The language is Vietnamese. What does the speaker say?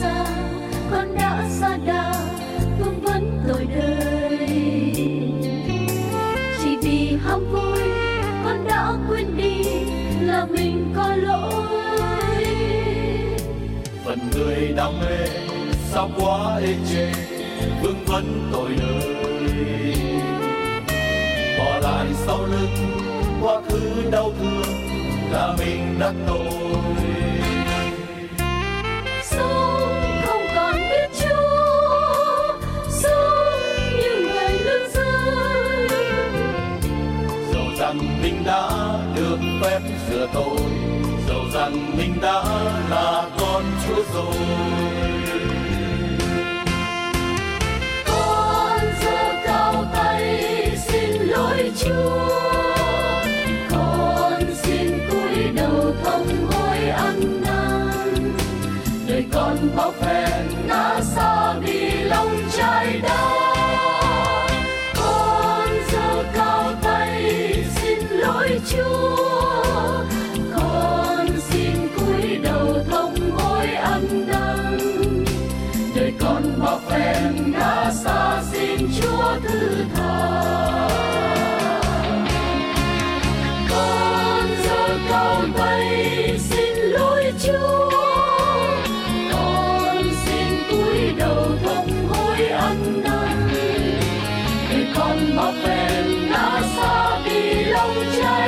xa, con đã xa đà, vương vấn tội đời. Chỉ vì ham vui, con đã quên đi là mình có lỗi. Phần người đam mê sao quá ê chê vương vấn tội đời. Bỏ lại sau lưng quá khứ đau thương là mình đã tội rằng mình đã được phép sửa tội, dẫu rằng mình đã là con chúa rồi. Con giơ cao tay xin lỗi chúa. Con đã xa xin chúa thứ tha. Con giơ cao tay xin lỗi chúa con xin cúi đầu thông hối ăn năn đời con bao phen đã xa vì lòng trái